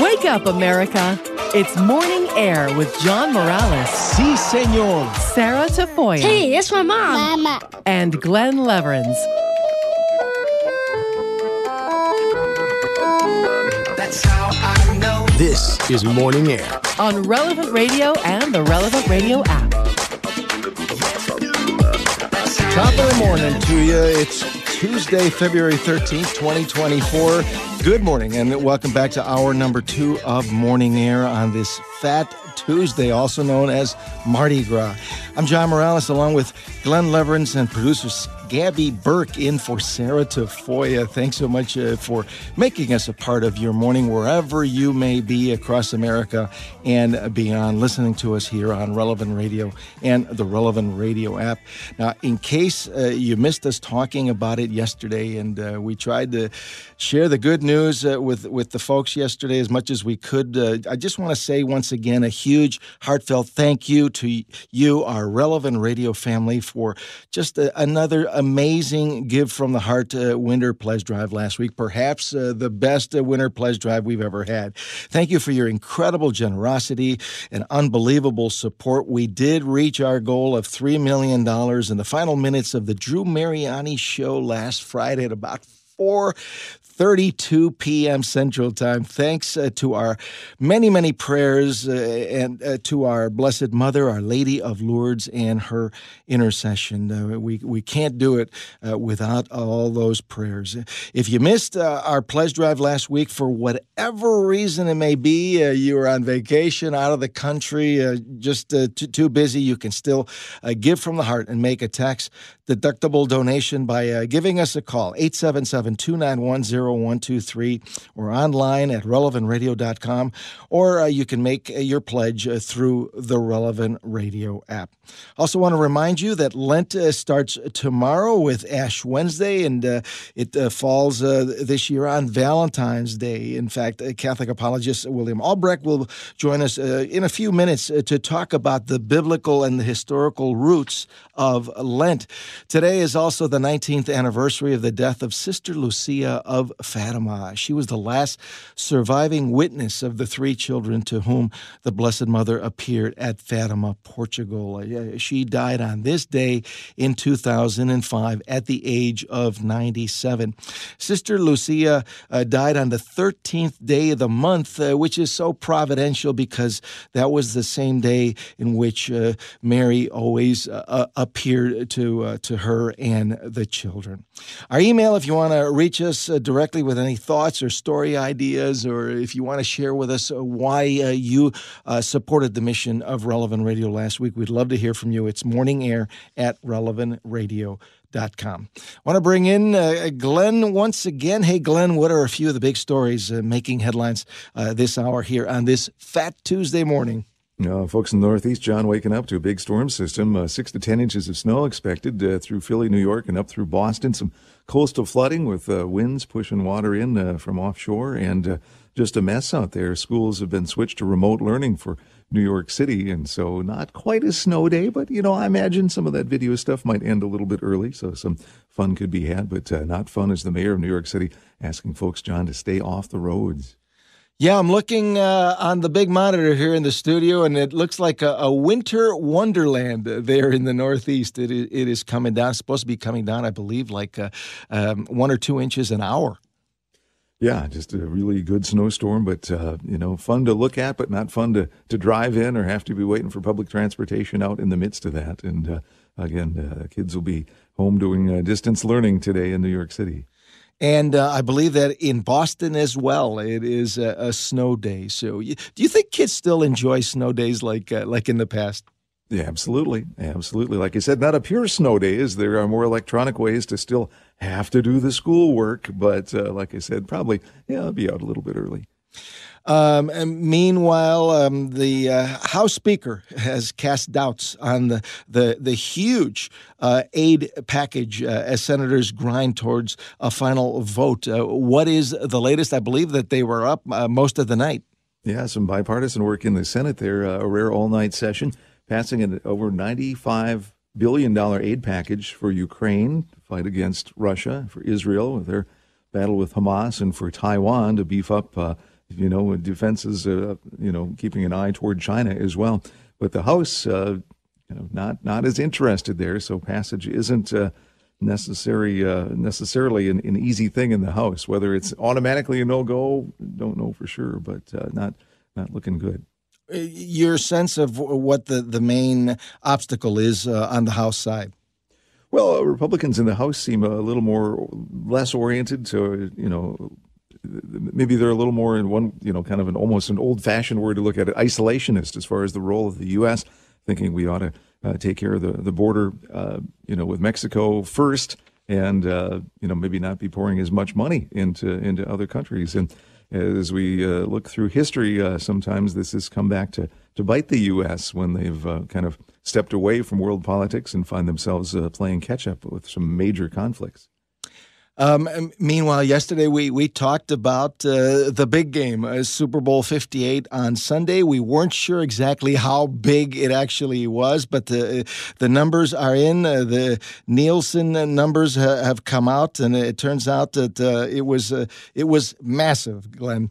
Wake up, America. It's Morning Air with John Morales, Si, senor. Sarah Tafoya, Hey, that's my mom. Mama. and Glen Lewerenz. This is Morning Air. on Relevant Radio and the Relevant Radio app. Top of the morning to you. It's Tuesday, February 13th, 2024. Good morning, and welcome back to hour number two of Morning Air on this Fat Tuesday, also known as Mardi Gras. I'm John Morales, along with Glen Lewerenz and producer Gabby Burke in for Sarah Tafoya. Thanks so much uh, for making us a part of your morning, wherever you may be across America and beyond, listening to us here on Relevant Radio and the Relevant Radio app. Now, in case uh, you missed us talking about it yesterday, and uh, we tried to share the good news uh, with with the folks yesterday as much as we could. Uh, I just want to say once again a huge, heartfelt thank you to you, our Relevant Radio family, for just uh, another amazing give from the heart uh, winter pledge drive last week. Perhaps uh, the best uh, winter pledge drive we've ever had. Thank you for your incredible generosity and unbelievable support. We did reach our goal of $3 million in the final minutes of the Drew Mariani show last Friday at about 4:32 p.m. Central Time. Thanks uh, to our many, many prayers uh, and uh, to our Blessed Mother, Our Lady of Lourdes, and her intercession. Uh, we we can't do it uh, without all those prayers. If you missed uh, our pledge drive last week for whatever reason it may be, you were on vacation, out of the country, just too, too busy, you can still give from the heart and make a tax deductible donation by giving us a call 877-291-0123 or online at relevantradio.com or uh, you can make uh, your pledge uh, through the relevant radio app. Also want to remind you that lent uh, starts tomorrow with ash wednesday and uh, it uh, falls this year on valentine's day. In fact catholic apologist william albrecht will join us in a few minutes to talk about the biblical and the historical roots of lent. Today is also the 19th anniversary of the death of Sister Lucia of Fatima. She was the last surviving witness of the three children to whom the Blessed Mother appeared at Fatima, Portugal. She died on this day in 2005 at the age of 97. Sister Lucia uh, died on the 13th day of the month, uh, which is so providential because that was the same day in which uh, Mary always appeared to to her and the children. Our email, if you want to reach us uh, directly with any thoughts or story ideas, or if you want to share with us uh, why uh, you uh, supported the mission of Relevant Radio last week, we'd love to hear from you. It's morning air at relevantradio.com. I want to bring in uh, Glen once again. Hey, Glen, what are a few of the big stories uh, making headlines uh, this hour here on this Fat Tuesday morning? Uh, folks in the Northeast, John, waking up to a big storm system. Uh, six to ten inches of snow expected uh, through Philly, New York, and up through Boston. Some coastal flooding with uh, winds pushing water in uh, from offshore, and uh, just a mess out there. Schools have been switched to remote learning for New York City, and so not quite a snow day, but you know, I imagine some of that video stuff might end a little bit early, so some fun could be had, but not fun as the mayor of New York City asking folks, John, to stay off the roads. Yeah, I'm looking uh, on the big monitor here in the studio, and it looks like a, a winter wonderland there in the Northeast. It is, it is coming down. It's supposed to be coming down, I believe, like uh, um, one or two inches an hour. Yeah, just a really good snowstorm, but uh, you know, fun to look at, but not fun to to drive in or have to be waiting for public transportation out in the midst of that. And uh, again, uh, kids will be home doing uh, distance learning today in New York City. And uh, I believe that in Boston as well, it is a, a snow day. So, you, do you think kids still enjoy snow days like uh, like in the past? Yeah, absolutely, absolutely. Like I said, not a pure snow day. Is there are more electronic ways to still have to do the schoolwork, but uh, like I said, probably yeah, I'll be out a little bit early. Um, and meanwhile, um, the uh, House Speaker has cast doubts on the the, the huge uh, aid package uh, as senators grind towards a final vote. Uh, what is the latest? I believe that they were up uh, most of the night. Yeah, some bipartisan work in the Senate there, uh, a rare all night session, passing an over $95 billion aid package for Ukraine fight against Russia, for Israel with their battle with Hamas, and for Taiwan to beef up you know, defenses, uh, you know, keeping an eye toward China as well. But the House, uh, you know, not not as interested there. So passage isn't uh, necessary uh, necessarily an, an, easy thing in the House. Whether it's automatically a no go, don't know for sure, but uh, not not looking good. Uh, your sense of what the the main obstacle is uh, on the House side. Well, Republicans in the House seem a little more less oriented to you know maybe they're a little more in one, you know, kind of an almost an old fashioned word to look at it, isolationist as far as the role of the U.S., thinking we ought to uh, take care of the, the border, uh, you know, with Mexico first and, uh, you know, maybe not be pouring as much money into, into other countries. And as we uh, look through history, uh, sometimes this has come back to, to bite the U.S. when they've uh, kind of stepped away from world politics and find themselves playing catch up with some major conflicts. Um, meanwhile, yesterday we, we talked about uh, the big game, uh, Super Bowl 58 on Sunday. We weren't sure exactly how big it actually was, but the, the numbers are in. Uh, the Nielsen numbers ha- have come out, and it turns out that uh, it was uh, it was massive, Glen.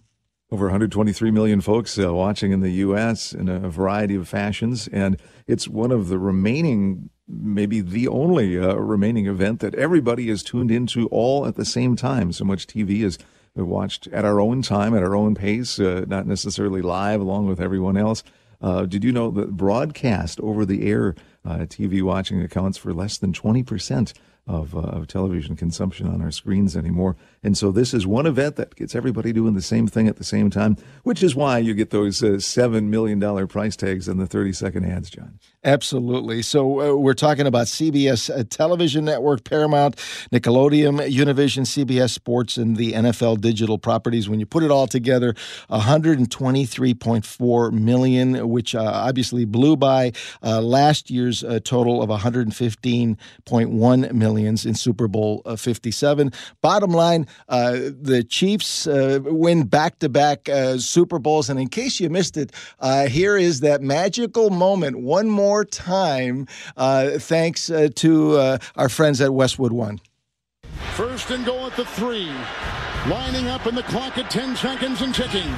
Over 123 million folks uh, watching in the U.S. in a variety of fashions, and it's one of the remaining maybe the only uh, remaining event that everybody is tuned into all at the same time. So much TV is watched at our own time, at our own pace, uh, not necessarily live along with everyone else. Uh, did you know that broadcast over the air uh, TV watching accounts for less than 20% of, uh, of television consumption on our screens anymore. And so this is one event that gets everybody doing the same thing at the same time, which is why you get those uh, $7 million price tags and the 30 second ads, John. Absolutely. So uh, we're talking about CBS uh, Television Network, Paramount, Nickelodeon, Univision, CBS Sports, and the NFL digital properties. When you put it all together, 123.4 million, which uh, obviously blew by uh, last year's uh, total of 115.1 millions in Super Bowl uh, 57. Bottom line, the Chiefs win back-to-back Super Bowls, and in case you missed it, here is that magical moment. One more time, uh, thanks uh, to uh, our friends at Westwood One. First and goal at the three. Lining up in the clock at 10 seconds and ticking.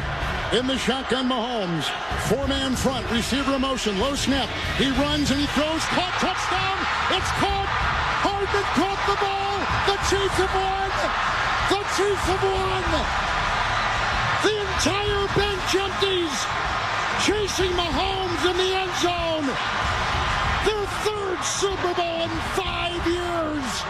In the shotgun, Mahomes. Four-man front, receiver motion, low snap. He runs and he throws. Caught, touchdown. It's caught. Hardman caught the ball. The Chiefs have won. The Chiefs have won. The entire bench empties. Chasing Mahomes in the end zone. Their third Super Bowl in five years.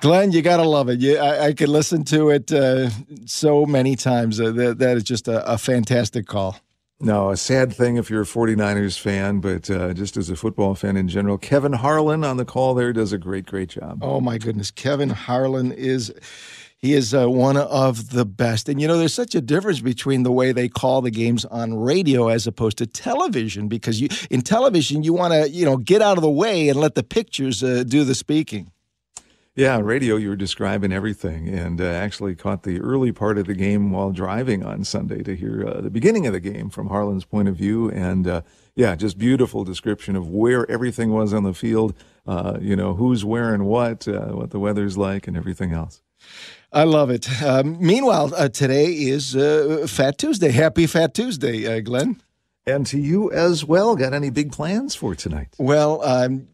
Glen, you gotta love it. You, I, I could listen to it uh, so many times. Uh, that, that is just a, a, fantastic call. No, a sad thing if you're a 49ers fan, but uh, just as a football fan in general, Kevin Harlan on the call there does a great, great job. Oh my goodness, Kevin Harlan is he is uh, one of the best. And you know, there's such a difference between the way they call the games on radio as opposed to television because you in television you want to, you know, get out of the way and let the pictures uh, do the speaking. Yeah, radio, you were describing everything and uh, actually caught the early part of the game while driving on Sunday to hear uh, the beginning of the game from Harlan's point of view. And uh, yeah, just beautiful description of where everything was on the field, uh, you know, who's wearing what, what the weather's like, and everything else. I love it. Um, meanwhile, uh, today is uh, Fat Tuesday. Happy Fat Tuesday, uh, Glen. And to you as well. Got any big plans for tonight? Well, um,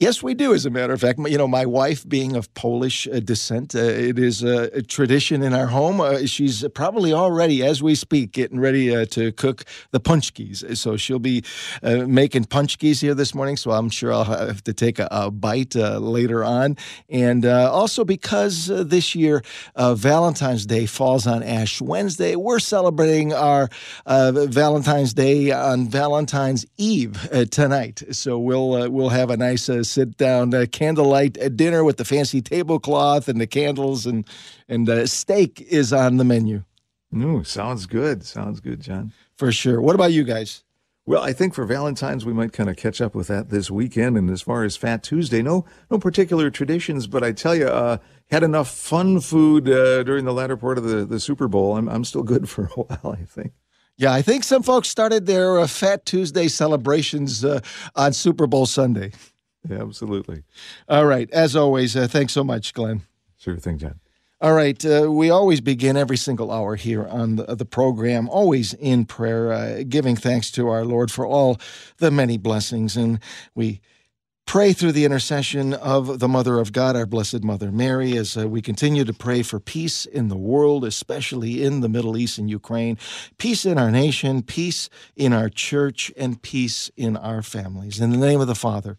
Yes, we do. As a matter of fact, you know, my wife being of Polish uh, descent, uh, it is a, a, tradition in our home. Uh, she's probably already, as we speak, getting ready uh, to cook the punchkis. So she'll be uh, making punchkis here this morning. So I'm sure I'll have to take a, a bite uh, later on. And also because this year Valentine's Day falls on Ash Wednesday, we're celebrating our Valentine's Day on Valentine's Eve tonight. So we'll we'll have a nice sit down uh, candlelight dinner with the fancy tablecloth and the candles, and and uh, steak is on the menu. Ooh, sounds good. Sounds good, John. For sure. What about you guys? Well, I think for Valentine's we might kind of catch up with that this weekend. And as far as Fat Tuesday, no no particular traditions, but I tell you, uh, had enough fun food uh, during the latter part of the, the Super Bowl. I'm I'm still good for a while. I think. Yeah, I think some folks started their uh, Fat Tuesday celebrations uh, on Super Bowl Sunday. Yeah, absolutely. All right. As always, uh, thanks so much, Glen. Sure thing, John. All right. Uh, we always begin every single hour here on the, the program, always in prayer, uh, giving thanks to our Lord for all the many blessings. And we pray through the intercession of the Mother of God, our Blessed Mother Mary, as uh, we continue to pray for peace in the world, especially in the Middle East and Ukraine, peace in our nation, peace in our church, and peace in our families. In the name of the Father,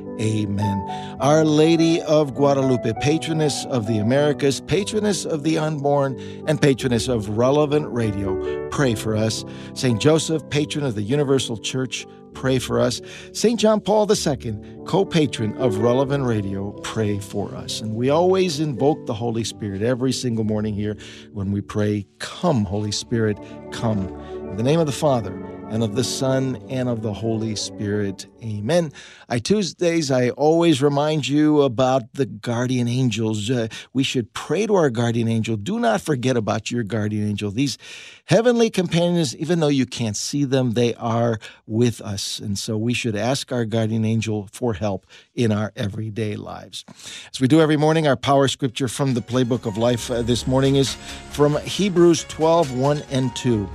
Amen. Our Lady of Guadalupe, patroness of the Americas, patroness of the unborn, and patroness of relevant radio, pray for us. St. Joseph, patron of the Universal Church, pray for us. St. John Paul II, co patron of Relevant Radio, pray for us. And we always invoke the Holy Spirit every single morning here when we pray, Come, Holy Spirit, come. In the name of the Father, and of the Son, and of the Holy Spirit. Amen. I Tuesdays, I always remind you about the guardian angels. Uh, we should pray to our guardian angel. Do not forget about your guardian angel. These heavenly companions, even though you can't see them, they are with us. And so we should ask our guardian angel for help in our everyday lives. As we do every morning, our power scripture from the playbook of life uh, this morning is from Hebrews 12 1 and 2.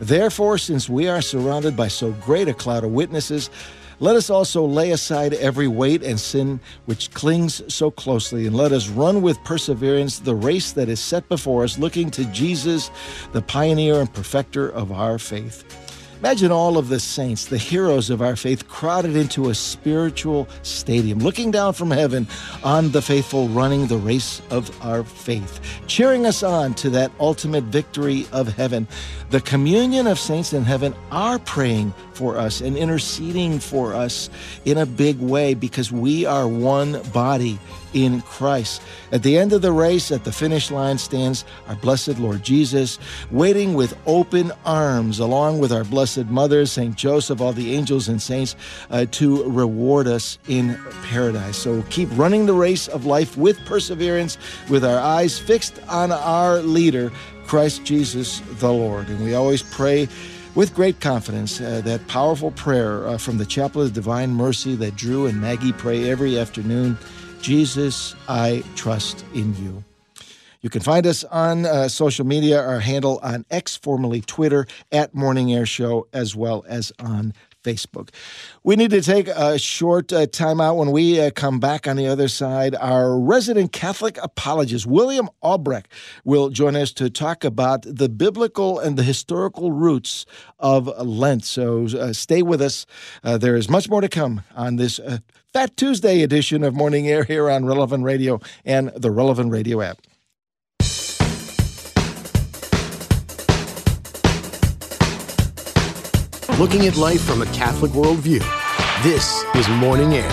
Therefore, since we are surrounded by so great a cloud of witnesses, let us also lay aside every weight and sin which clings so closely, and let us run with perseverance the race that is set before us, looking to Jesus, the pioneer and perfecter of our faith. Imagine all of the saints, the heroes of our faith, crowded into a spiritual stadium, looking down from heaven on the faithful running the race of our faith, cheering us on to that ultimate victory of heaven. The communion of saints in heaven are praying for us and interceding for us in a big way because we are one body in Christ. At the end of the race, at the finish line, stands our blessed Lord Jesus, waiting with open arms, along with our blessed Mother, St. Joseph, all the angels and saints, uh, to reward us in paradise. So keep running the race of life with perseverance, with our eyes fixed on our leader, Christ Jesus the Lord. And we always pray with great confidence uh, that powerful prayer uh, from the Chaplet of Divine Mercy that Drew and Maggie pray every afternoon. Jesus, I trust in you. You can find us on uh, social media, our handle on X, formerly Twitter, at Morning Air Show, as well as on Facebook. We need to take a short uh, time out when we uh, come back on the other side. Our resident Catholic apologist, William Albrecht, will join us to talk about the biblical and the historical roots of Lent. So uh, stay with us. Uh, there is much more to come on this uh, Fat Tuesday edition of Morning Air here on Relevant Radio and the Relevant Radio app. Looking at life from a Catholic worldview. This is Morning Air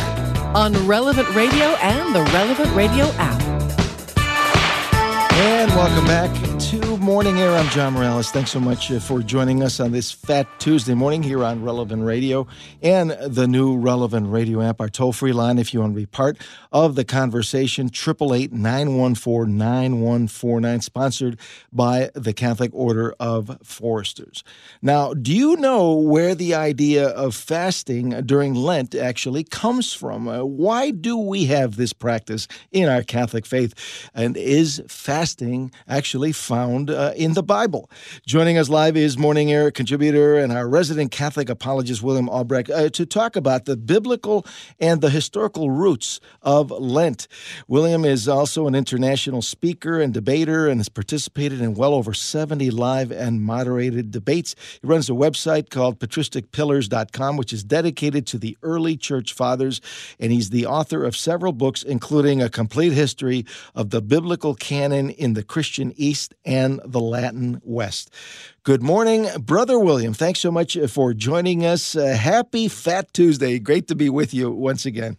on Relevant Radio and the Relevant Radio app. And welcome back to Morning Air. I'm John Morales. Thanks so much uh, for joining us on this Fat Tuesday morning here on Relevant Radio and the new Relevant Radio app, our toll free line if you want to be part of the conversation, 888 914 9149, sponsored by the Catholic Order of Foresters. Now, do you know where the idea of fasting during Lent actually comes from? Uh, why do we have this practice in our Catholic faith? And is fasting actually found uh, in the Bible. Joining us live is Morning Air contributor and our resident Catholic apologist, William Albrecht, uh, to talk about the biblical and the historical roots of Lent. William is also an international speaker and debater and has participated in well over 70 live and moderated debates. He runs a website called patristicpillars.com, which is dedicated to the early church fathers, and he's the author of several books, including a complete history of the biblical canon in the Christian East and the Latin West. Good morning, Brother William. Thanks so much for joining us. Uh, happy Fat Tuesday. Great to be with you once again.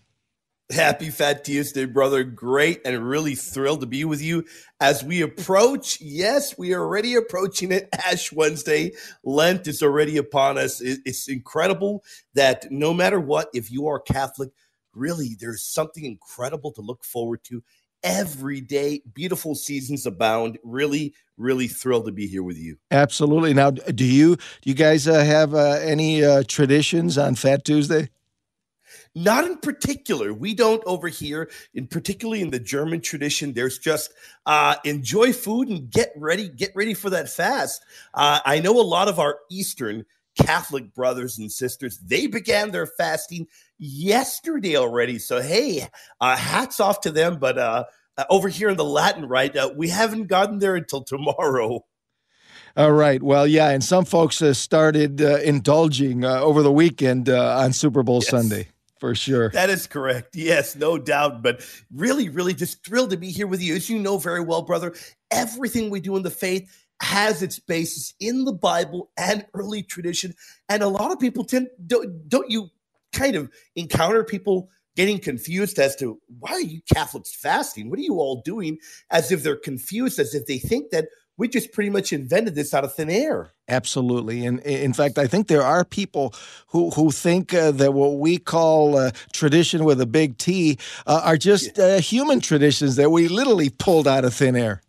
Happy Fat Tuesday, brother. Great and really thrilled to be with you as we approach. Yes, we are already approaching it. Ash Wednesday. Lent is already upon us. It's incredible that no matter what, if you are Catholic, really there's something incredible to look forward to every day. Beautiful seasons abound. Really, really thrilled to be here with you. Absolutely. Now, do you do you guys uh, have uh, any uh, traditions on Fat Tuesday? Not in particular. We don't over here, in particularly in the German tradition. There's just uh, enjoy food and get ready, get ready for that fast. Uh, I know a lot of our Eastern Catholic brothers and sisters, they began their fasting yesterday already. So, hey, uh, hats off to them. But uh, uh, over here in the Latin rite, uh, we haven't gotten there until tomorrow. All right. Well, yeah, and some folks uh, started uh, indulging uh, over the weekend uh, on Super Bowl yes. Sunday. For sure. That is correct. Yes, no doubt. But really, really just thrilled to be here with you. As you know very well, brother, everything we do in the faith has its basis in the Bible and early tradition. And a lot of people tend, don't, don't you kind of encounter people getting confused as to why are you Catholics fasting? What are you all doing? As if they're confused, as if they think that we just pretty much invented this out of thin air. Absolutely, and in fact, I think there are people who who think uh, that what we call uh, tradition with a big T uh, are just uh, human traditions that we literally pulled out of thin air.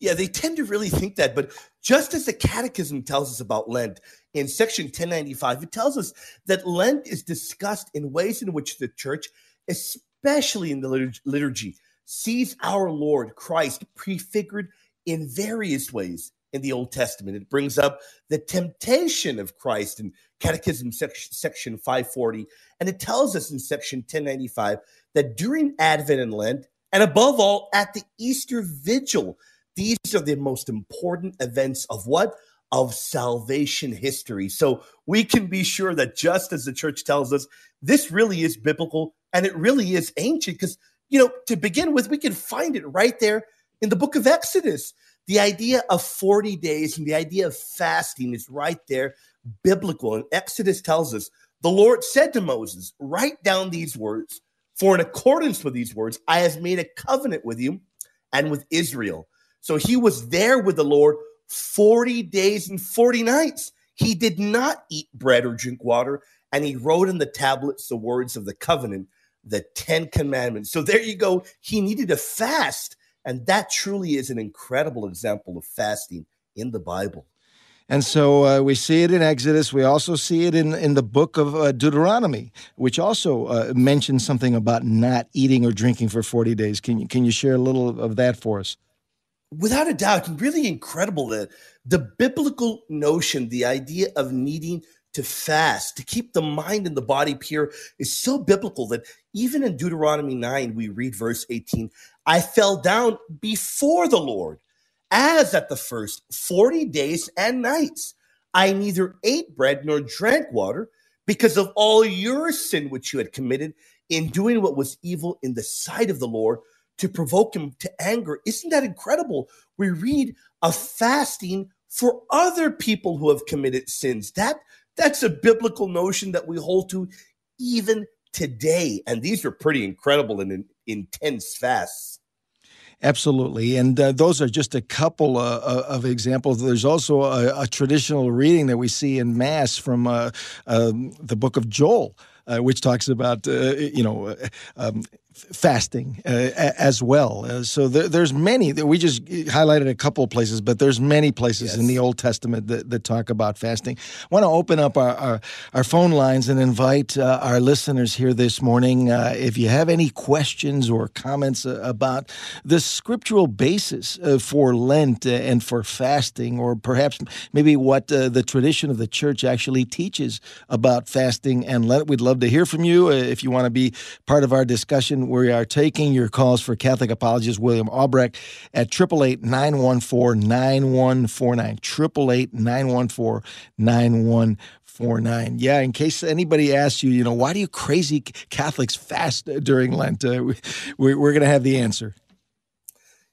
Yeah, they tend to really think that, but just as the Catechism tells us about Lent in section 1095, it tells us that Lent is discussed in ways in which the church, especially in the liturgy, sees our Lord Christ prefigured in various ways in the Old Testament. It brings up the temptation of Christ in Catechism section 540. And it tells us in section 1095 that during Advent and Lent, and above all, at the Easter Vigil, these are the most important events of what? Of salvation history. So we can be sure that just as the church tells us, this really is biblical and it really is ancient. Because, you know, to begin with, we can find it right there in the book of Exodus. The idea of 40 days and the idea of fasting is right there, biblical. And Exodus tells us the Lord said to Moses, Write down these words, for in accordance with these words, I have made a covenant with you and with Israel. So he was there with the Lord 40 days and 40 nights. He did not eat bread or drink water, and he wrote in the tablets the words of the covenant, the Ten Commandments. So there you go. He needed a fast and that truly is an incredible example of fasting in the Bible. And so uh, we see it in Exodus. We also see it in, in the book of uh, Deuteronomy, which also uh, mentions something about not eating or drinking for 40 days. Can you, can you share a little of that for us? Without a doubt, really incredible that the biblical notion, the idea of needing to fast, to keep the mind and the body pure, is so biblical that even in Deuteronomy 9, we read verse 18 I fell down before the Lord, as at the first 40 days and nights. I neither ate bread nor drank water because of all your sin which you had committed in doing what was evil in the sight of the Lord to provoke him to anger. Isn't that incredible? We read of fasting for other people who have committed sins. That that's a biblical notion that we hold to even today. And these are pretty incredible and in, intense fasts. Absolutely. And uh, those are just a couple uh, uh, of examples. There's also a, a, traditional reading that we see in Mass from uh, um, the book of Joel. Uh, which talks about uh, you know um, fasting uh, as well. Uh, so there, there's many that we just highlighted a couple of places, but there's many places yes. in the Old Testament that, that talk about fasting. I want to open up our, our, our phone lines and invite uh, our listeners here this morning. Uh, if you have any questions or comments uh, about the scriptural basis uh, for Lent and for fasting, or perhaps maybe what the tradition of the church actually teaches about fasting and Lent, we'd love to hear from you. if you want to be part of our discussion, we are taking your calls for Catholic apologist William Albrecht at 888 914 9149. 888 914 9149. Yeah, in case anybody asks you, you know, why do you crazy Catholics fast during Lent? Uh, we, we're going to have the answer.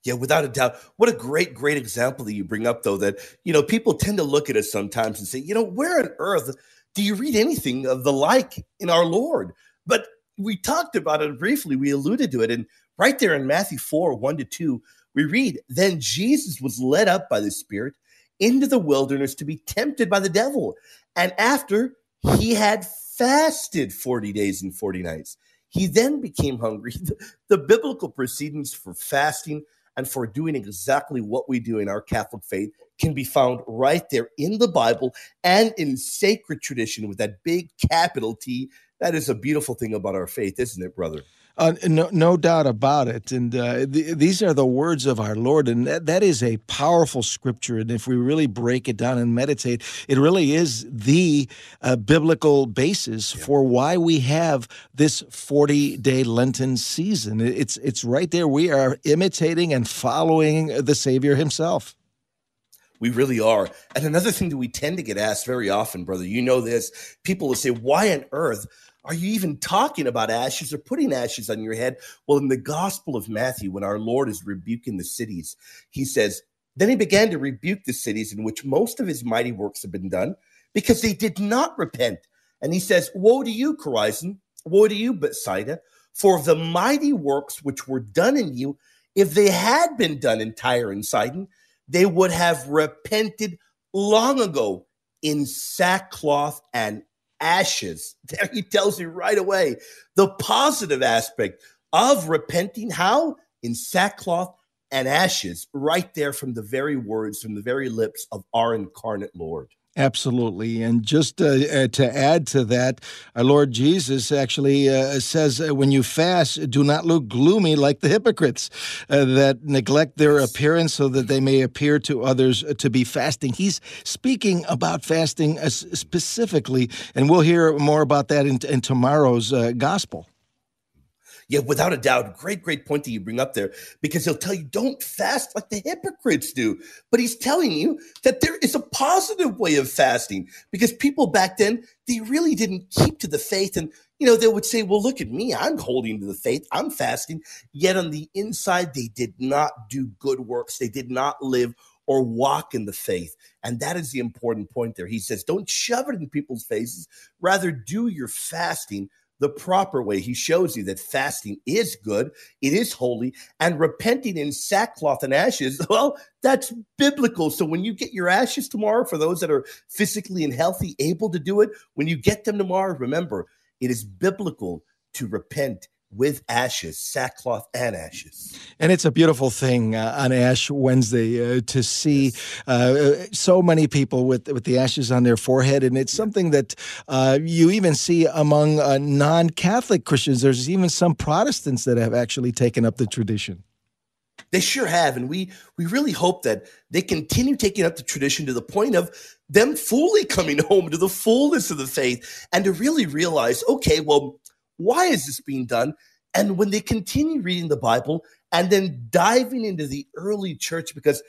Yeah, without a doubt. What a great, great example that you bring up, though, that, you know, people tend to look at us sometimes and say, you know, where on earth do you read anything of the like in our Lord? But we talked about it briefly. We alluded to it. And right there in Matthew 4 1 to 2, we read, Then Jesus was led up by the Spirit into the wilderness to be tempted by the devil. And after he had fasted 40 days and 40 nights, He then became hungry. The, the biblical proceedings for fasting and for doing exactly what we do in our Catholic faith can be found right there in the Bible and in sacred tradition with that big capital T. That is a beautiful thing about our faith, isn't it, brother? Uh, no, no doubt about it. And uh, th- these are the words of our Lord. And that, that is a powerful scripture. And if we really break it down and meditate, it really is the uh, biblical basis yeah. for why we have this 40 day Lenten season. It's, it's right there. We are imitating and following the Savior himself. We really are. And another thing that we tend to get asked very often, brother, you know this, people will say, why on earth are you even talking about ashes or putting ashes on your head? Well, in the Gospel of Matthew, when our Lord is rebuking the cities, he says, Then he began to rebuke the cities in which most of his mighty works have been done because they did not repent. And he says, Woe to you, Chorazin! Woe to you, Bethsaida! For the mighty works which were done in you, if they had been done in Tyre and Sidon, they would have repented long ago in sackcloth and ashes. There he tells you right away the positive aspect of repenting. How? In sackcloth and ashes, right there from the very words, from the very lips of our incarnate Lord. Absolutely. And just uh, uh, to add to that, our Lord Jesus actually uh, says, uh, when you fast, do not look gloomy like the hypocrites uh, that neglect their appearance so that they may appear to others to be fasting. He's speaking about fasting specifically, and we'll hear more about that in, in tomorrow's gospel. Yeah, without a doubt. Great, great point that you bring up there because he'll tell you don't fast like the hypocrites do. But he's telling you that there is a positive way of fasting because people back then, they really didn't keep to the faith. And, you know, they would say, well, look at me. I'm holding to the faith. I'm fasting. Yet on the inside, they did not do good works. They did not live or walk in the faith. And that is the important point there. He says, don't shove it in people's faces. Rather, do your fasting the proper way. He shows you that fasting is good, it is holy, and repenting in sackcloth and ashes, well, that's biblical. So when you get your ashes tomorrow, for those that are physically and healthy, able to do it, when you get them tomorrow, remember, it is biblical to repent with ashes, sackcloth and ashes. And it's a beautiful thing uh, on Ash Wednesday uh, to see uh, so many people with with the ashes on their forehead, and it's something that uh, you even see among uh, non-Catholic Christians. There's even some Protestants that have actually taken up the tradition. They sure have, and we we really hope that they continue taking up the tradition to the point of them fully coming home to the fullness of the faith and to really realize, okay, well why is this being done? And when they continue reading the Bible and then diving into the early church, because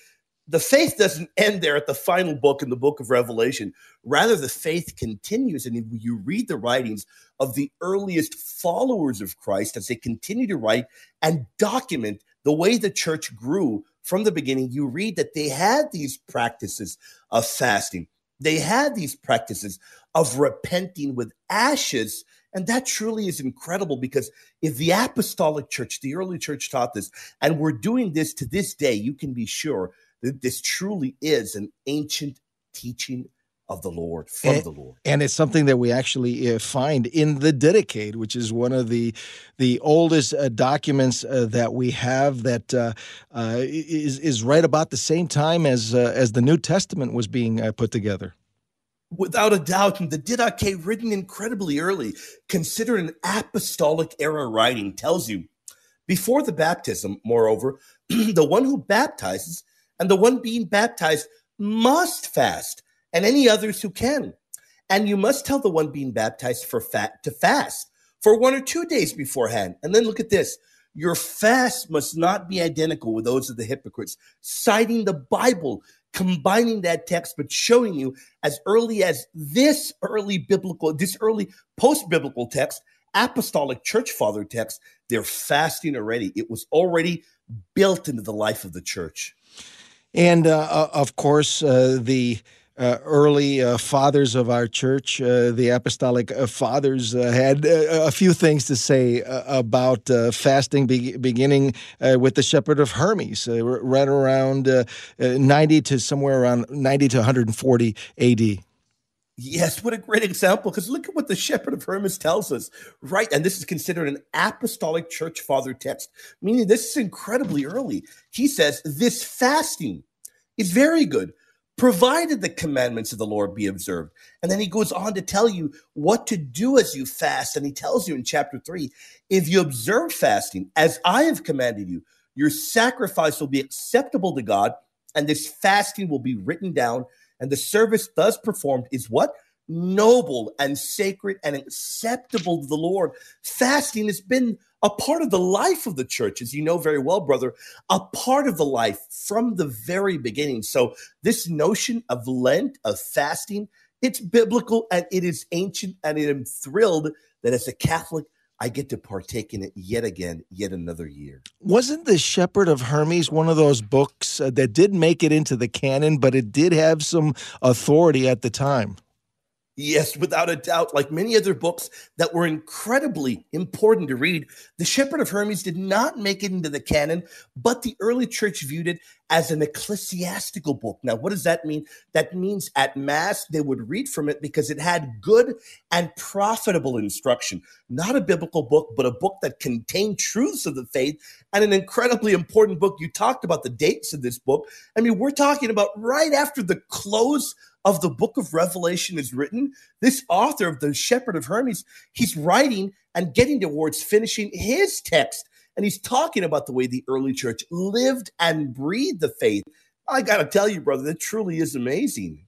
the faith doesn't end there at the final book in the book of Revelation. Rather, the faith continues. And you read the writings of the earliest followers of Christ as they continue to write and document the way the church grew from the beginning. You read that they had these practices of fasting, they had these practices of repenting with ashes and that truly is incredible because if the apostolic church, the early church taught this, and we're doing this to this day, you can be sure that this truly is an ancient teaching of the Lord, from and, the Lord. And it's something that we actually uh, find in the Didache, which is one of the the oldest uh, documents uh, that we have that uh, uh, is is right about the same time as uh, as the New Testament was being put together without a doubt, and the Didache, written incredibly early, considered an apostolic era writing, tells you before the baptism, moreover, the one who baptizes and the one being baptized must fast, and any others who can. And you must tell the one being baptized for fat to fast for one or two days beforehand. And then look at this. Your fast must not be identical with those of the hypocrites, citing the Bible combining that text, but showing you as early as this early biblical, this early post biblical text, apostolic church father text, they're fasting already. It was already built into the life of the church. And uh, uh of course, uh, the uh, early uh, fathers of our church, uh, the apostolic uh, fathers, uh, had uh, a few things to say about fasting, be- beginning with the shepherd of Hermas, right around 90 to somewhere around 90 to 140 AD. Yes, what a great example. Because look at what the Shepherd of Hermas tells us, right? And this is considered an apostolic church father text, meaning this is incredibly early. He says, This fasting is very good, provided the commandments of the Lord be observed. And then he goes on to tell you what to do as you fast. And he tells you in chapter three if you observe fasting as I have commanded you, your sacrifice will be acceptable to God, and this fasting will be written down and the service thus performed is what? Noble and sacred and acceptable to the Lord. Fasting has been a part of the life of the church, as you know very well, brother, a part of the life from the very beginning. So, this notion of Lent, of fasting, it's biblical and it is ancient, and I am thrilled that as a Catholic, I get to partake in it yet again, yet another year. Wasn't The Shepherd of Hermas one of those books uh, that did make it into the canon, but it did have some authority at the time? Yes, without a doubt. Like many other books that were incredibly important to read, The Shepherd of Hermas did not make it into the canon, but the early church viewed it as an ecclesiastical book. Now, what does that mean? That means at Mass, they would read from it because it had good and profitable instruction. Not a biblical book, but a book that contained truths of the faith and an incredibly important book. You talked about the dates of this book. I mean, we're talking about right after the close of the book of Revelation is written, this author of the Shepherd of Hermas, he's writing and getting towards finishing his text. And he's talking about the way the early church lived and breathed the faith. I got to tell you, brother, that truly is amazing.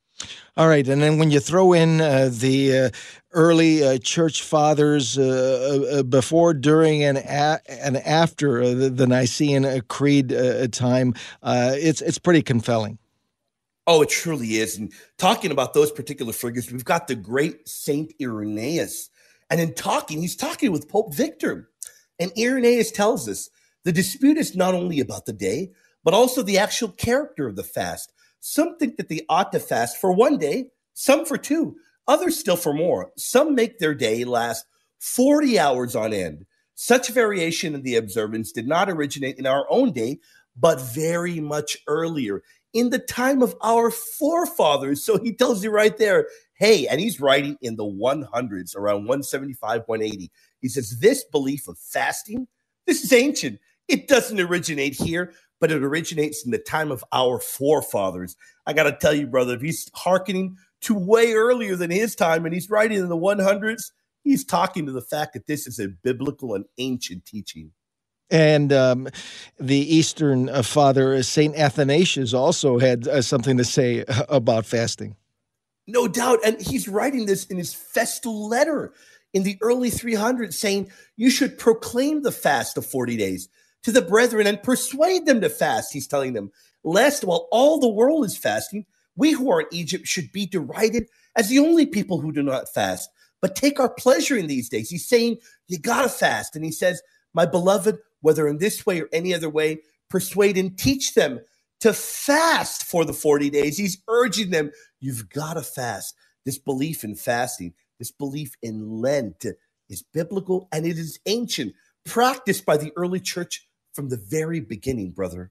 All right, and then when you throw in uh, the uh, early uh, church fathers uh, uh, uh, before, during, and a- and after the, the, Nicene Creed time, it's it's pretty compelling. Oh, it truly is. And talking about those particular figures, we've got the great Saint Irenaeus. And in talking, he's talking with Pope Victor. And Irenaeus tells us the dispute is not only about the day, but also the actual character of the fast. Some think that they ought to fast for one day, some for two, others still for more. Some make their day last 40 hours on end. Such variation in the observance did not originate in our own day, but very much earlier in the time of our forefathers. So he tells you right there, hey, and he's writing in the 100s, around 175, 180. He says, this belief of fasting, this is ancient. It doesn't originate here, but it originates in the time of our forefathers. I got to tell you, brother, if he's hearkening to way earlier than his time and he's writing in the 100s, he's talking to the fact that this is a biblical and ancient teaching. And um, the Eastern uh, father, uh, St. Athanasius, also had uh, something to say about fasting. No doubt. And he's writing this in his festal letter in the early 300s, saying, You should proclaim the fast of 40 days to the brethren and persuade them to fast. He's telling them, Lest while all the world is fasting, we who are in Egypt should be derided as the only people who do not fast, but take our pleasure in these days. He's saying, You got to fast. And he says, My beloved, whether in this way or any other way, persuade and teach them to fast for the 40 days. He's urging them, you've got to fast. This belief in fasting, this belief in Lent is biblical and it is ancient, practiced by the early church from the very beginning, brother.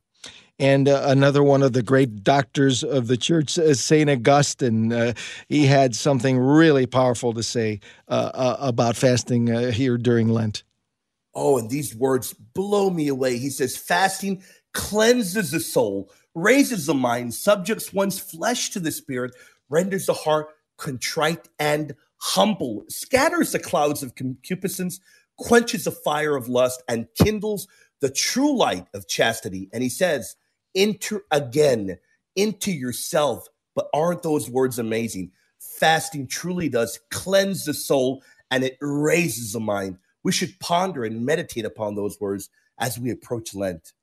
And uh, another one of the great doctors of the church, uh, St. Augustine, uh, he had something really powerful to say uh, uh, about fasting uh, here during Lent. Oh, and these words blow me away. He says, fasting cleanses the soul, raises the mind, subjects one's flesh to the spirit, renders the heart contrite and humble, scatters the clouds of concupiscence, quenches the fire of lust, and kindles the true light of chastity. And he says, enter again into yourself. But aren't those words amazing? Fasting truly does cleanse the soul and it raises the mind we should ponder and meditate upon those words as we approach Lent.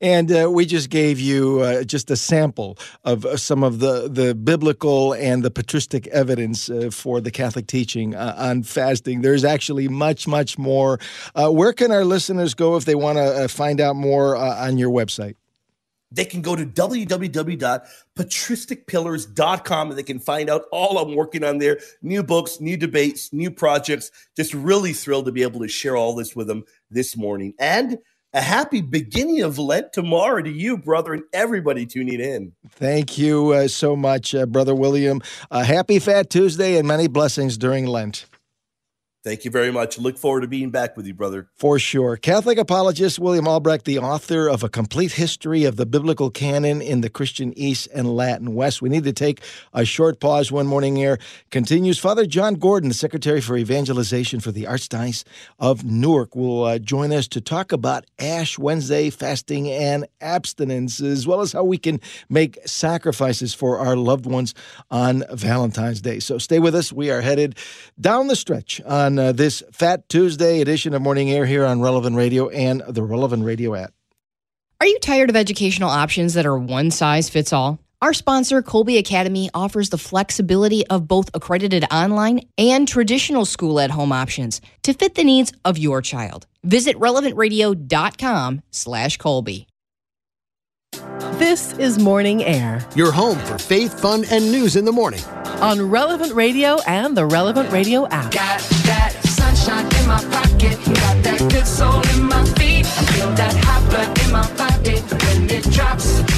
And uh, we just gave you uh, just a sample of uh, some of the, the biblical and the patristic evidence uh, for the Catholic teaching uh, on fasting. There's actually much, much more. Uh, where can our listeners go if they want to find out more on your website? they can go to www.patristicpillars.com and they can find out all I'm working on there new books, new debates, new projects. Just really thrilled to be able to share all this with them this morning. And a happy beginning of Lent tomorrow to you, brother, and everybody tuning in. Thank you uh, so much, uh, Brother William. Uh, happy Fat Tuesday and many blessings during Lent. Thank you very much. Look forward to being back with you, brother. For sure. Catholic apologist William Albrecht, the author of A Complete History of the Biblical Canon in the Christian East and Latin West. We need to take a short pause. One morning here continues. Father John Gordon, Secretary for Evangelization for the Archdiocese of Newark, will uh, join us to talk about Ash Wednesday fasting and abstinence, as well as how we can make sacrifices for our loved ones on Valentine's Day. So stay with us. We are headed down the stretch on on uh, this Fat Tuesday edition of Morning Air here on Relevant Radio and the Relevant Radio app. Are you tired of educational options that are one size fits all? Our sponsor, Kolbe Academy, offers the flexibility of both accredited online and traditional school at home options to fit the needs of your child. Visit relevantradio.com slash Kolbe. This is Morning Air Your home for faith, fun, and news in the morning. on Relevant Radio and the Relevant Radio app. Got that sunshine in my pocket. Got that good soul in my feet. I feel that hot blood in my body when it drops.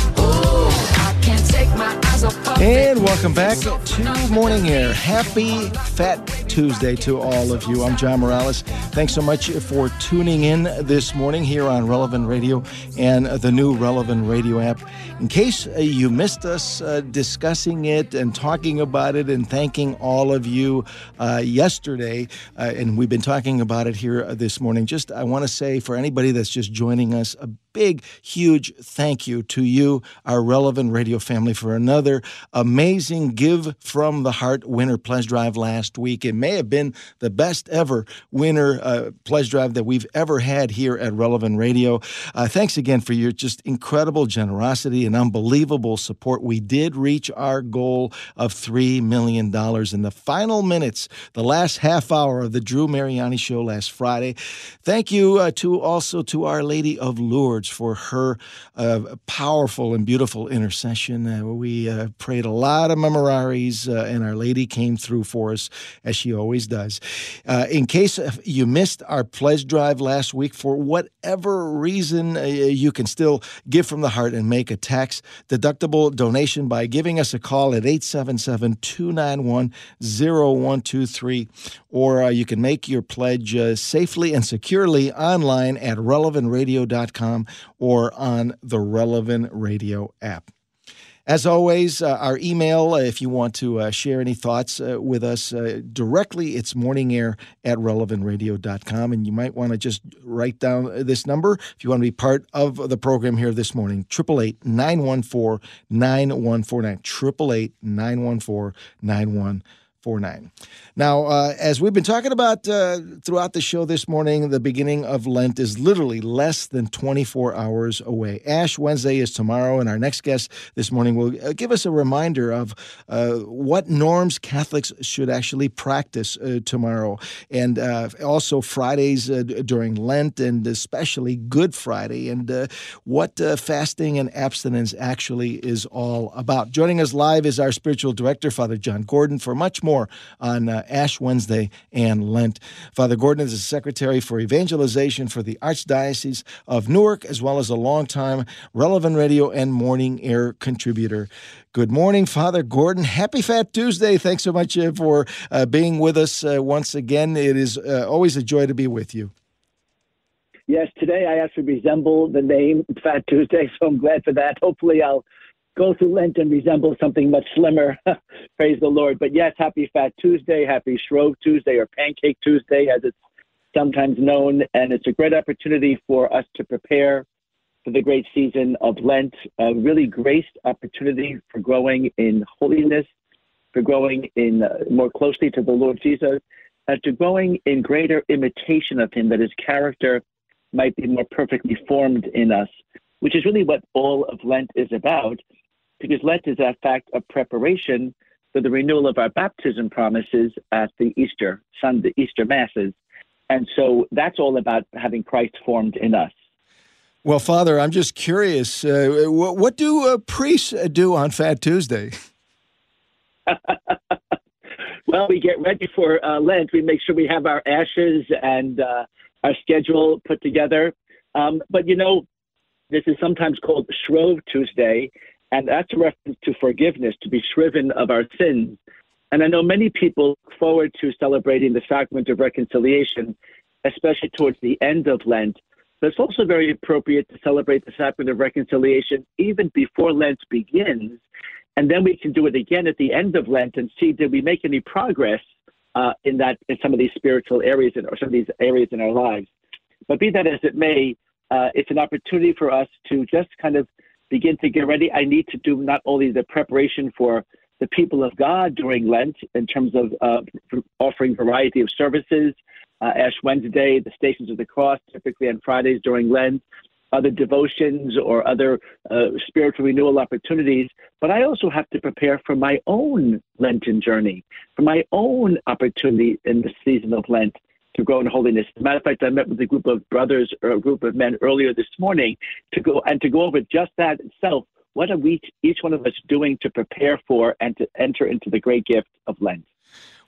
And welcome back to Morning Air. Happy Fat Tuesday to all of you. I'm John Morales. Thanks so much for tuning in this morning here on Relevant Radio and the new Relevant Radio app. In case you missed us uh, discussing it and talking about it and thanking all of you uh, yesterday, uh, and we've been talking about it here this morning, just I want to say for anybody that's just joining us, a big, huge thank you to you, our Relevant Radio family, for another amazing Give from the Heart winter pledge drive last week. It may have been the best ever winter uh, pledge drive that we've ever had here at Relevant Radio. Uh, thanks again for your just incredible generosity and unbelievable support. We did reach our goal of $3 million in the final minutes, the last half hour of the Drew Mariani show last Friday. Thank you uh, to also to Our Lady of Lourdes for her uh, powerful and beautiful intercession. Uh, we uh, prayed a lot of Memorares, uh, and Our Lady came through for us as she always does. Uh, in case you missed our pledge drive last week, for whatever reason, uh, you can still give from the heart and make a tax deductible donation by giving us a call at 877 291 0123, or uh, you can make your pledge uh, safely and securely online at relevantradio.com or on the Relevant Radio app. As always, uh, our email, uh, if you want to uh, share any thoughts uh, with us directly, it's morningair at relevantradio.com. And you might want to just write down this number if you want to be part of the program here this morning 888 914 9149. 888 914 9149. Now, uh, as we've been talking about uh, throughout the show this morning, the beginning of Lent is literally less than 24 hours away. Ash Wednesday is tomorrow, and our next guest this morning will uh, give us a reminder of uh, what norms Catholics should actually practice uh, tomorrow, and uh, also Fridays during Lent, and especially Good Friday, and what fasting and abstinence actually is all about. Joining us live is our spiritual director, Father John Gordon, for much more on uh, Ash Wednesday and Lent. Father Gordon is the Secretary for Evangelization for the Archdiocese of Newark, as well as a longtime Relevant Radio and Morning Air contributor. Good morning, Father Gordon. Happy Fat Tuesday. Thanks so much uh, for uh, being with us uh, once again. It is uh, always a joy to be with you. Yes, today I actually resemble the name Fat Tuesday, so I'm glad for that. Hopefully, I'll go through Lent and resemble something much slimmer. Praise the Lord. But yes, happy Fat Tuesday, happy Shrove Tuesday, or Pancake Tuesday, as it's sometimes known. And it's a great opportunity for us to prepare for the great season of Lent, a really graced opportunity for growing in holiness, for growing in uh, more closely to the Lord Jesus, and to growing in greater imitation of Him, that His character might be more perfectly formed in us, which is really what all of Lent is about, because Lent is a fact of preparation for the renewal of our baptism promises at the Easter Sunday, Easter Masses. And so that's all about having Christ formed in us. Well, Father, I'm just curious. Uh, what, what do uh, priests uh, do on Fat Tuesday? Well, we get ready for uh, Lent. We make sure we have our ashes and uh, our schedule put together. Um, but you know, this is sometimes called Shrove Tuesday, and that's a reference to forgiveness, to be shriven of our sins. And I know many people look forward to celebrating the sacrament of reconciliation, especially towards the end of Lent. But it's also very appropriate to celebrate the sacrament of reconciliation even before Lent begins. And then we can do it again at the end of Lent and see did we make any progress uh, in that in some of these spiritual areas in, or some of these areas in our lives. But be that as it may, uh, it's an opportunity for us to just kind of begin to get ready. I need to do not only the preparation for the people of God during Lent in terms of uh, offering variety of services, uh, Ash Wednesday, the Stations of the Cross, typically on Fridays during Lent, other devotions or other uh, spiritual renewal opportunities. But I also have to prepare for my own Lenten journey, for my own opportunity in the season of Lent to grow in holiness. As a matter of fact, I met with a group of brothers or a group of men earlier this morning to go and to go over just that itself. What are we, each one of us, doing to prepare for and to enter into the great gift of Lent?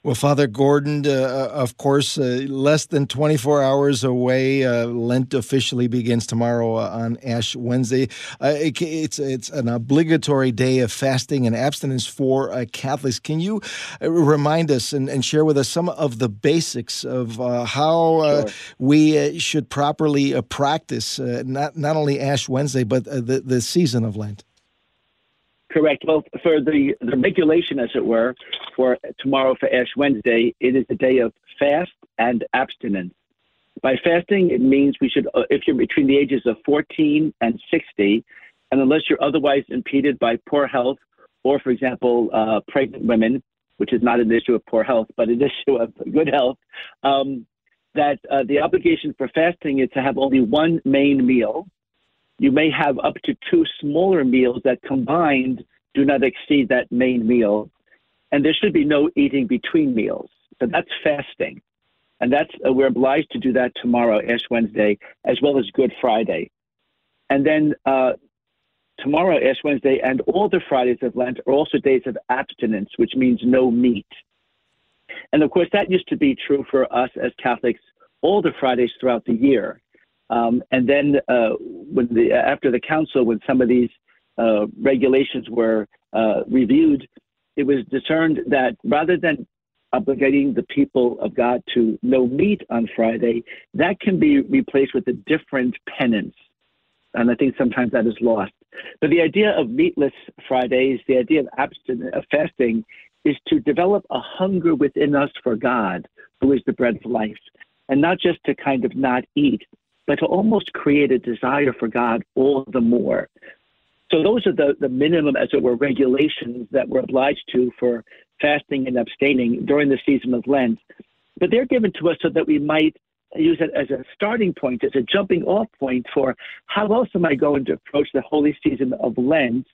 Well, Father Gordon, uh, uh of course, uh, less than 24 hours away. Uh, Lent officially begins tomorrow uh, on Ash Wednesday. Uh, it, it's it's an obligatory day of fasting and abstinence for Catholics. Can you remind us and, and, share with us some of the basics of how sure. we should properly practice not not only Ash Wednesday but the the season of Lent? Correct. Well, for the, the regulation, as it were, for tomorrow for Ash Wednesday, it is a day of fast and abstinence. By fasting, it means we should, uh, if you're between the ages of 14 and 60, and unless you're otherwise impeded by poor health, or, for example, uh, pregnant women, which is not an issue of poor health, but an issue of good health, um, that uh, the obligation for fasting is to have only one main meal you may have up to two smaller meals that combined do not exceed that main meal. And there should be no eating between meals. So that's fasting. And that's uh, we're obliged to do that tomorrow, Ash Wednesday, as well as Good Friday. And then uh, tomorrow, Ash Wednesday, and all the Fridays of Lent are also days of abstinence, which means no meat. And of course, that used to be true for us as Catholics all the Fridays throughout the year. Um, and then uh, when the, after the council, when some of these uh, regulations were uh, reviewed, it was discerned that rather than obligating the people of God to no meat on Friday, that can be replaced with a different penance. And I think sometimes that is lost. But the idea of meatless Fridays, the idea of abstinent of fasting, is to develop a hunger within us for God, who is the bread of life, and not just to kind of not eat, but to almost create a desire for God all the more. So those are the, the minimum, as it were, regulations that we're obliged to for fasting and abstaining during the season of Lent. But they're given to us so that we might use it as a starting point, as a jumping off point for how else am I going to approach the holy season of Lent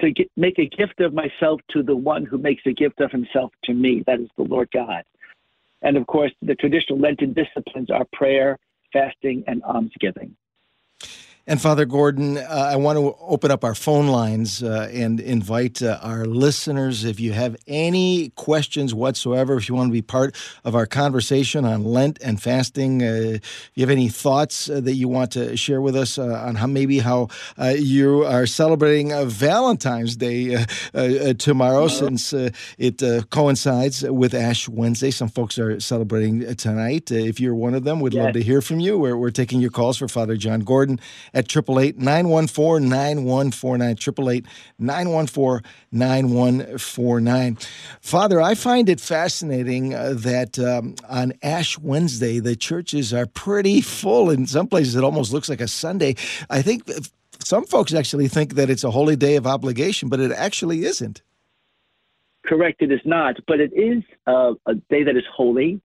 to get, make a gift of myself to the one who makes a gift of himself to me, that is the Lord God. And of course, the traditional Lenten disciplines are prayer, fasting, and almsgiving. And Father Gordon, uh, I want to open up our phone lines uh, and invite uh, our listeners. If you have any questions whatsoever, if you want to be part of our conversation on Lent and fasting, uh, if you have any thoughts uh, that you want to share with us uh, on how maybe how you are celebrating Valentine's Day tomorrow, tomorrow, since it coincides with Ash Wednesday. Some folks are celebrating tonight. if you're one of them, we'd yes. love to hear from you. We're, we're taking your calls for Father John Gordon at 888 914 9149. 888 914 9149. Father, I find it fascinating uh, that um, on Ash Wednesday, the churches are pretty full. In some places, it almost looks like a Sunday. I think some folks actually think that it's a holy day of obligation, but it actually isn't. Correct, it is not, but it is uh, a day that is holy.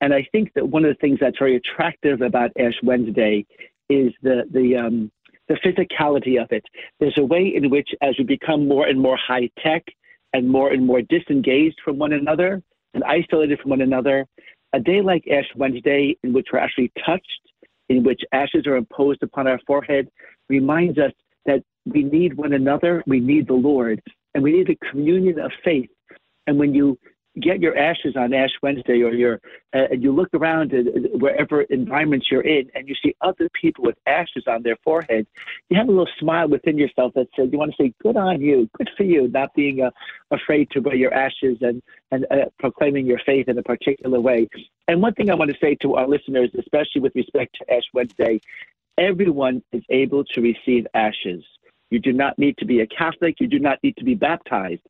And I think that one of the things that's very attractive about Ash Wednesday is the the um, the physicality of it. There's a way in which, as we become more and more high tech and more and more disengaged from one another and isolated from one another, a day like Ash Wednesday, in which we're actually touched, in which ashes are imposed upon our forehead, reminds us that we need one another, we need the Lord, and we need the communion of faith. And when you get your ashes on Ash Wednesday, or your uh, and you look around at wherever environments you're in, and you see other people with ashes on their forehead, you have a little smile within yourself that says you want to say, "Good on you, good for you," not being uh, afraid to wear your ashes and and uh, proclaiming your faith in a particular way. And one thing I want to say to our listeners, especially with respect to Ash Wednesday, everyone is able to receive ashes. You do not need to be a Catholic. You do not need to be baptized.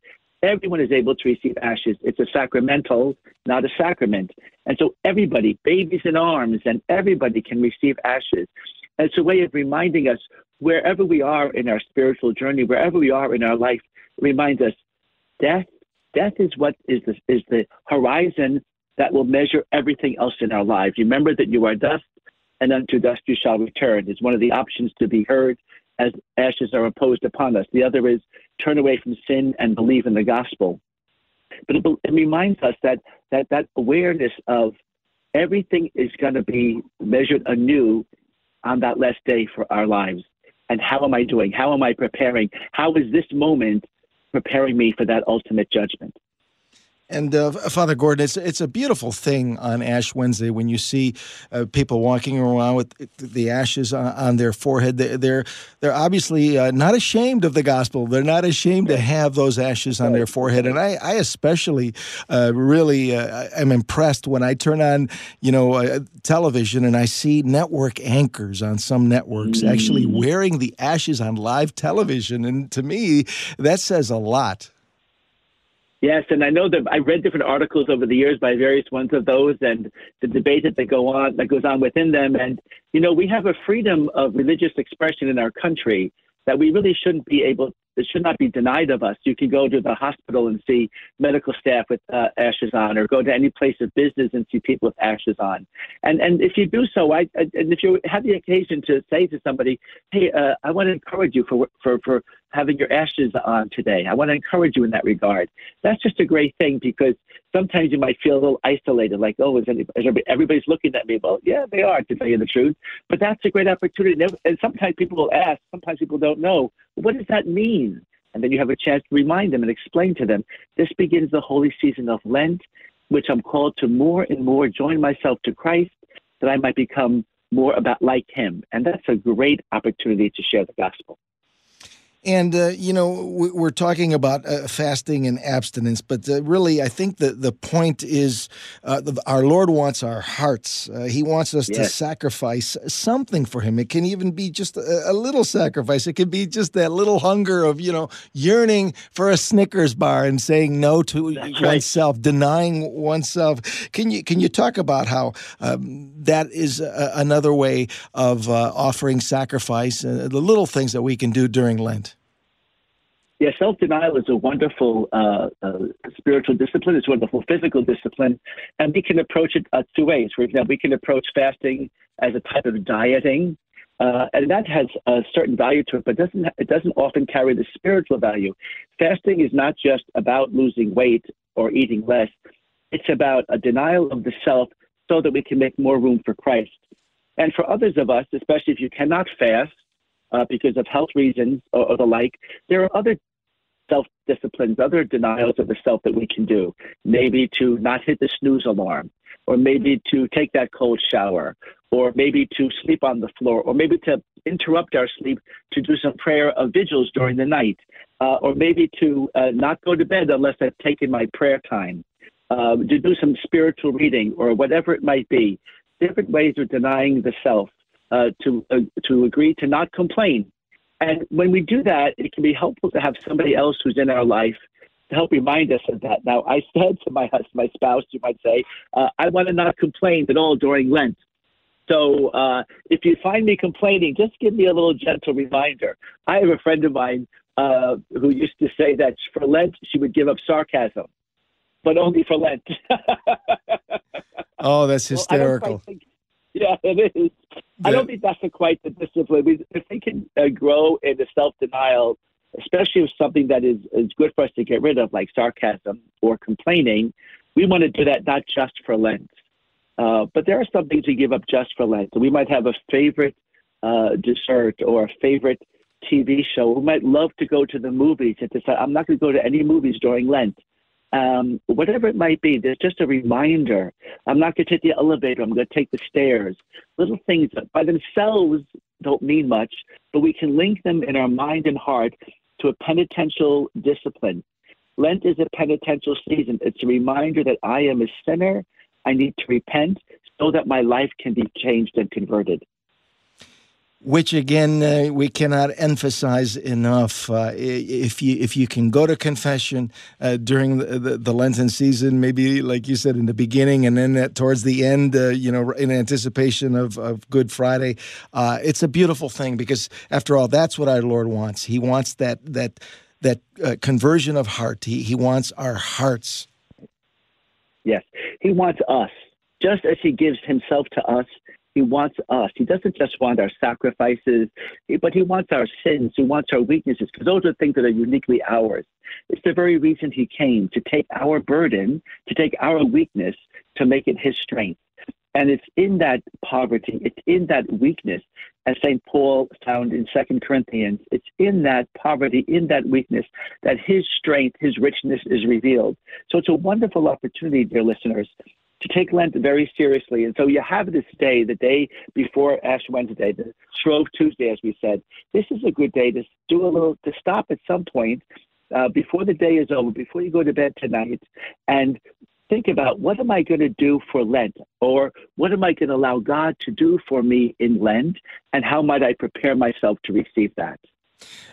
Everyone is able to receive ashes. It's a sacramental, not a sacrament. And so everybody, babies in arms, and everybody can receive ashes. And it's a way of reminding us wherever we are in our spiritual journey, wherever we are in our life, reminds us death. Death is what is the, is the horizon that will measure everything else in our lives. Remember that you are dust, and unto dust you shall return. Is one of the options to be heard as ashes are imposed upon us. The other is turn away from sin and believe in the gospel. But it, it reminds us that, that that awareness of everything is going to be measured anew on that last day for our lives. And how am I doing? How am I preparing? How is this moment preparing me for that ultimate judgment? And uh, Father Gordon, it's it's a beautiful thing on Ash Wednesday when you see uh, people walking around with the ashes on, on their forehead. They're they're obviously uh, not ashamed of the gospel. They're not ashamed to have those ashes on their forehead. And I, I especially uh, really uh, am impressed when I turn on you know uh, television and I see network anchors on some networks mm. actually wearing the ashes on live television. And to me, that says a lot. Yes, and I know that I read different articles over the years by various ones of those, and the debate that they go on that goes on within them. And you know, we have a freedom of religious expression in our country that we really shouldn't be able it should not be denied of us. You can go to the hospital and see medical staff with uh, ashes on, or go to any place of business and see people with ashes on. And and if you do so, I and if you have the occasion to say to somebody, "Hey, uh, I want to encourage you for for for having your ashes on today. I want to encourage you in that regard." That's just a great thing because sometimes you might feel a little isolated, like, "Oh, is, anybody, everybody's looking at me?" Well, yeah, they are to tell you the truth. But that's a great opportunity. And sometimes people will ask. Sometimes people don't know. What does that mean? And then you have a chance to remind them and explain to them this begins the holy season of Lent, which I'm called to more and more join myself to Christ that I might become more about like him. And that's a great opportunity to share the gospel. And, uh, you know, we're talking about uh, fasting and abstinence, but uh, really, I think the, the point is uh, our Lord wants our hearts. Uh, he wants us yes. to sacrifice something for Him. It can even be just a, a, little sacrifice. It can be just that little hunger of, you know, yearning for a Snickers bar and saying no to That's oneself, right. denying oneself. Can you, can you talk about how um, that is a, another way of uh, offering sacrifice, the little things that we can do during Lent? Yeah, self denial is a wonderful uh, uh, spiritual discipline. It's a wonderful physical discipline. And we can approach it uh, two ways. For example, we can approach fasting as a type of dieting. Uh, and that has a certain value to it, but doesn't it doesn't often carry the spiritual value. Fasting is not just about losing weight or eating less; it's about a denial of the self so that we can make more room for Christ. And for others of us, especially if you cannot fast, uh, because of health reasons or, or, the like. There are other self disciplines, other denials of the self that we can do. Maybe to not hit the snooze alarm, or maybe to take that cold shower, or maybe to sleep on the floor, or maybe to interrupt our sleep to do some prayer of vigils during the night, uh, or maybe to uh, not go to bed unless I've taken my prayer time, uh, to do some spiritual reading, or whatever it might be. Different ways of denying the self. Uh, to uh, to agree to not complain and when we do that, it can be helpful to have somebody else who's in our life to help remind us of that. Now, I said to my husband, my spouse, you might say, uh, I want to not complain at all during Lent. So uh, if you find me complaining, just give me a little gentle reminder. I have a friend of mine uh, who used to say that for Lent she would give up sarcasm, but only for Lent. oh, that's hysterical. Well, yeah, it is. I don't think that's a quite the discipline. We, if we can uh, grow into self denial, especially with something that is, is good for us to get rid of, like sarcasm or complaining, we want to do that not just for Lent. Uh, but there are some things we give up just for Lent. So we might have a favorite uh, dessert or a favorite TV show. We might love to go to the movies and decide, I'm not going to go to any movies during Lent. Um, whatever it might be. There's just a reminder. I'm not going to take the elevator. I'm going to take the stairs. Little things that by themselves don't mean much, but we can link them in our mind and heart to a penitential discipline. Lent is a penitential season. It's a reminder that I am a sinner. I need to repent so that my life can be changed and converted which again uh, we cannot emphasize enough. Uh, if you if you can go to confession uh, during the, the, the, Lenten season, maybe like you said in the beginning, and then at, towards the end, uh, you know, in anticipation of, of Good Friday, uh, it's a beautiful thing because after all, that's what our Lord wants. He wants that that that uh, conversion of heart. He he wants our hearts. Yes, He wants us. Just as He gives Himself to us, he wants us. He doesn't just want our sacrifices, but He wants our sins. He wants our weaknesses, because those are things that are uniquely ours. It's the very reason He came to take our burden, to take our weakness, to make it His strength. And it's in that poverty, it's in that weakness, as St. Paul found in Second Corinthians, it's in that poverty, in that weakness, that his strength, his richness is revealed. So it's a wonderful opportunity, dear listeners, to take Lent very seriously. And so you have this day, the day before Ash Wednesday, the Shrove Tuesday, as we said. This is a good day to do a little, to stop at some point uh, before the day is over, before you go to bed tonight, and think about what am I going to do for Lent, or what am I going to allow God to do for me in Lent, and how might I prepare myself to receive that?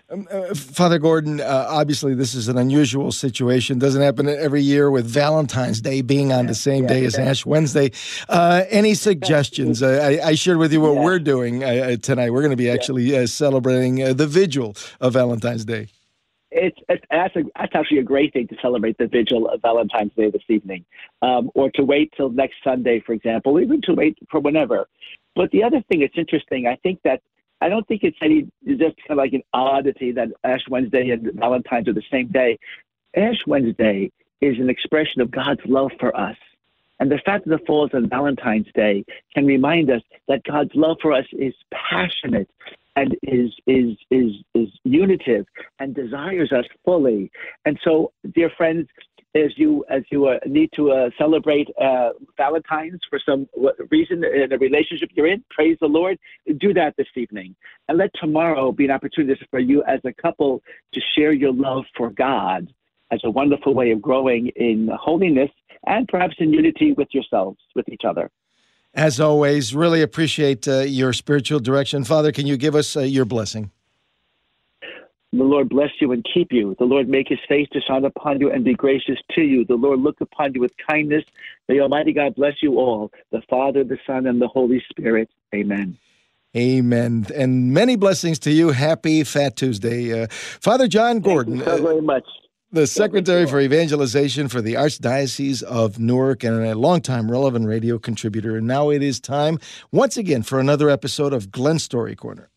Um, uh, Father Gordon, uh, obviously this is an unusual situation. Doesn't happen every year with Valentine's Day being on the same yeah, day yeah. as Ash Wednesday. Uh, any suggestions? I, I, shared with you what yeah. we're doing uh, tonight. We're going to be actually uh, celebrating uh, the vigil of Valentine's Day. It's, it's that's, a, that's, actually a great thing to celebrate the vigil of Valentine's Day this evening, um, or to wait till next Sunday, for example, even to wait for whenever. But the other thing that's interesting, I think that I don't think it's any just kind of like an oddity that Ash Wednesday and Valentine's are the same day. Ash Wednesday is an expression of God's love for us. And the fact that it falls on Valentine's Day can remind us that God's love for us is passionate and is is is is unitive and desires us fully. And so, dear friends, as you as you uh, need to uh, celebrate uh, Valentine's for some reason in a relationship you're in, praise the Lord. Do that this evening, and let tomorrow be an opportunity for you as a couple to share your love for God as a wonderful way of growing in holiness and perhaps in unity with yourselves, with each other. As always, really appreciate uh, your spiritual direction, Father. Can you give us uh, your blessing? The Lord bless you and keep you. The Lord make his face to shine upon you and be gracious to you. The Lord look upon you with kindness. May Almighty God bless you all, the Father, the Son, and the Holy Spirit. Amen. Amen. And many blessings to you. Happy Fat Tuesday. Uh, Father John Gordon. Thank you so very much. The Secretary for Evangelization for the Archdiocese of Newark and a longtime relevant radio contributor. And now it is time once again for another episode of Glen Story Corner.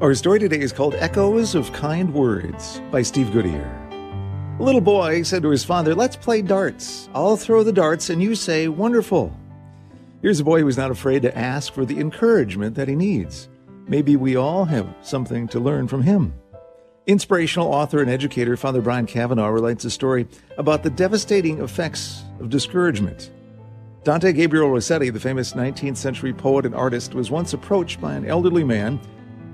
Our story today is called Echoes of Kind Words by Steve Goodier. A little boy said to his father, Let's play darts. I'll throw the darts and you say, Wonderful. Here's a boy who's not afraid to ask for the encouragement that he needs. Maybe we all have something to learn from him. Inspirational author and educator Father Brian Cavanaugh relates a story about the devastating effects of discouragement. Dante Gabriel Rossetti, the famous 19th century poet and artist, was once approached by an elderly man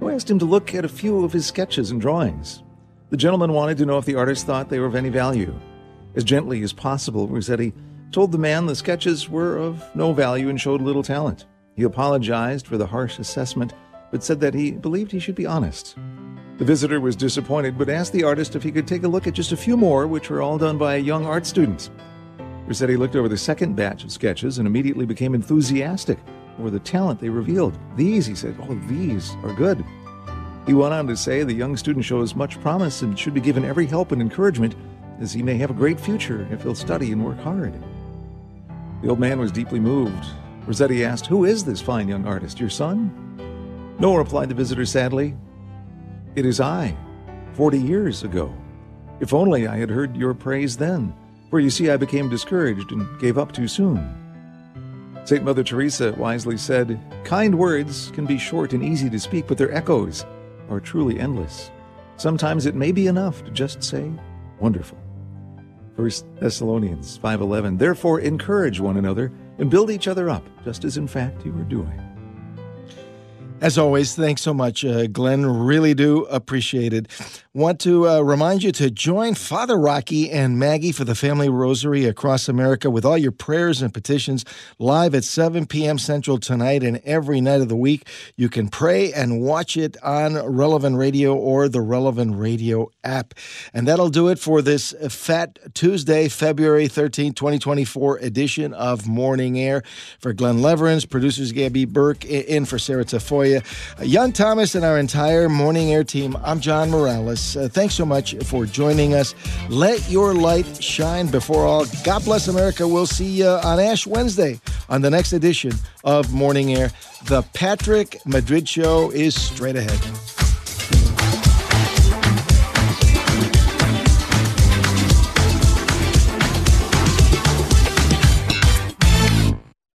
who asked him to look at a few of his sketches and drawings. The gentleman wanted to know if the artist thought they were of any value. As gently as possible, Rossetti told the man the sketches were of no value and showed little talent. He apologized for the harsh assessment, but said that he believed he should be honest. The visitor was disappointed, but asked the artist if he could take a look at just a few more, which were all done by young art student. Rossetti looked over the second batch of sketches and immediately became enthusiastic or the talent they revealed. These, he said, oh, these are good. He went on to say the young student shows much promise and should be given every help and encouragement as he may have a great future if he'll study and work hard. The old man was deeply moved. Rossetti asked, Who is this fine young artist, your son? No, replied the visitor sadly. It is I, forty years ago. If only I had heard your praise then, for you see I became discouraged and gave up too soon. St. Mother Teresa wisely said, Kind words can be short and easy to speak, but their echoes are truly endless. Sometimes it may be enough to just say, wonderful. 1 Thessalonians 5:11 Therefore encourage one another and build each other up just as in fact you are doing. As always, thanks so much, uh, Glen. Really do appreciate it. Want to uh, remind you to join Father Rocky and Maggie for the Family Rosary across America with all your prayers and petitions live at 7 p.m. Central tonight and every night of the week. You can pray and watch it on Relevant Radio or the Relevant Radio app. And that'll do it for this Fat Tuesday, February 13, 2024 edition of Morning Air. For Glen Lewerenz, producers Gabby Burke, in for Sarah Tafoya. Jan Thomas, and our entire Morning Air team, I'm John Morales. Uh, thanks so much for joining us. Let your light shine before all. God bless America. We'll see you on Ash Wednesday on the next edition of Morning Air. The Patrick Madrid Show is straight ahead.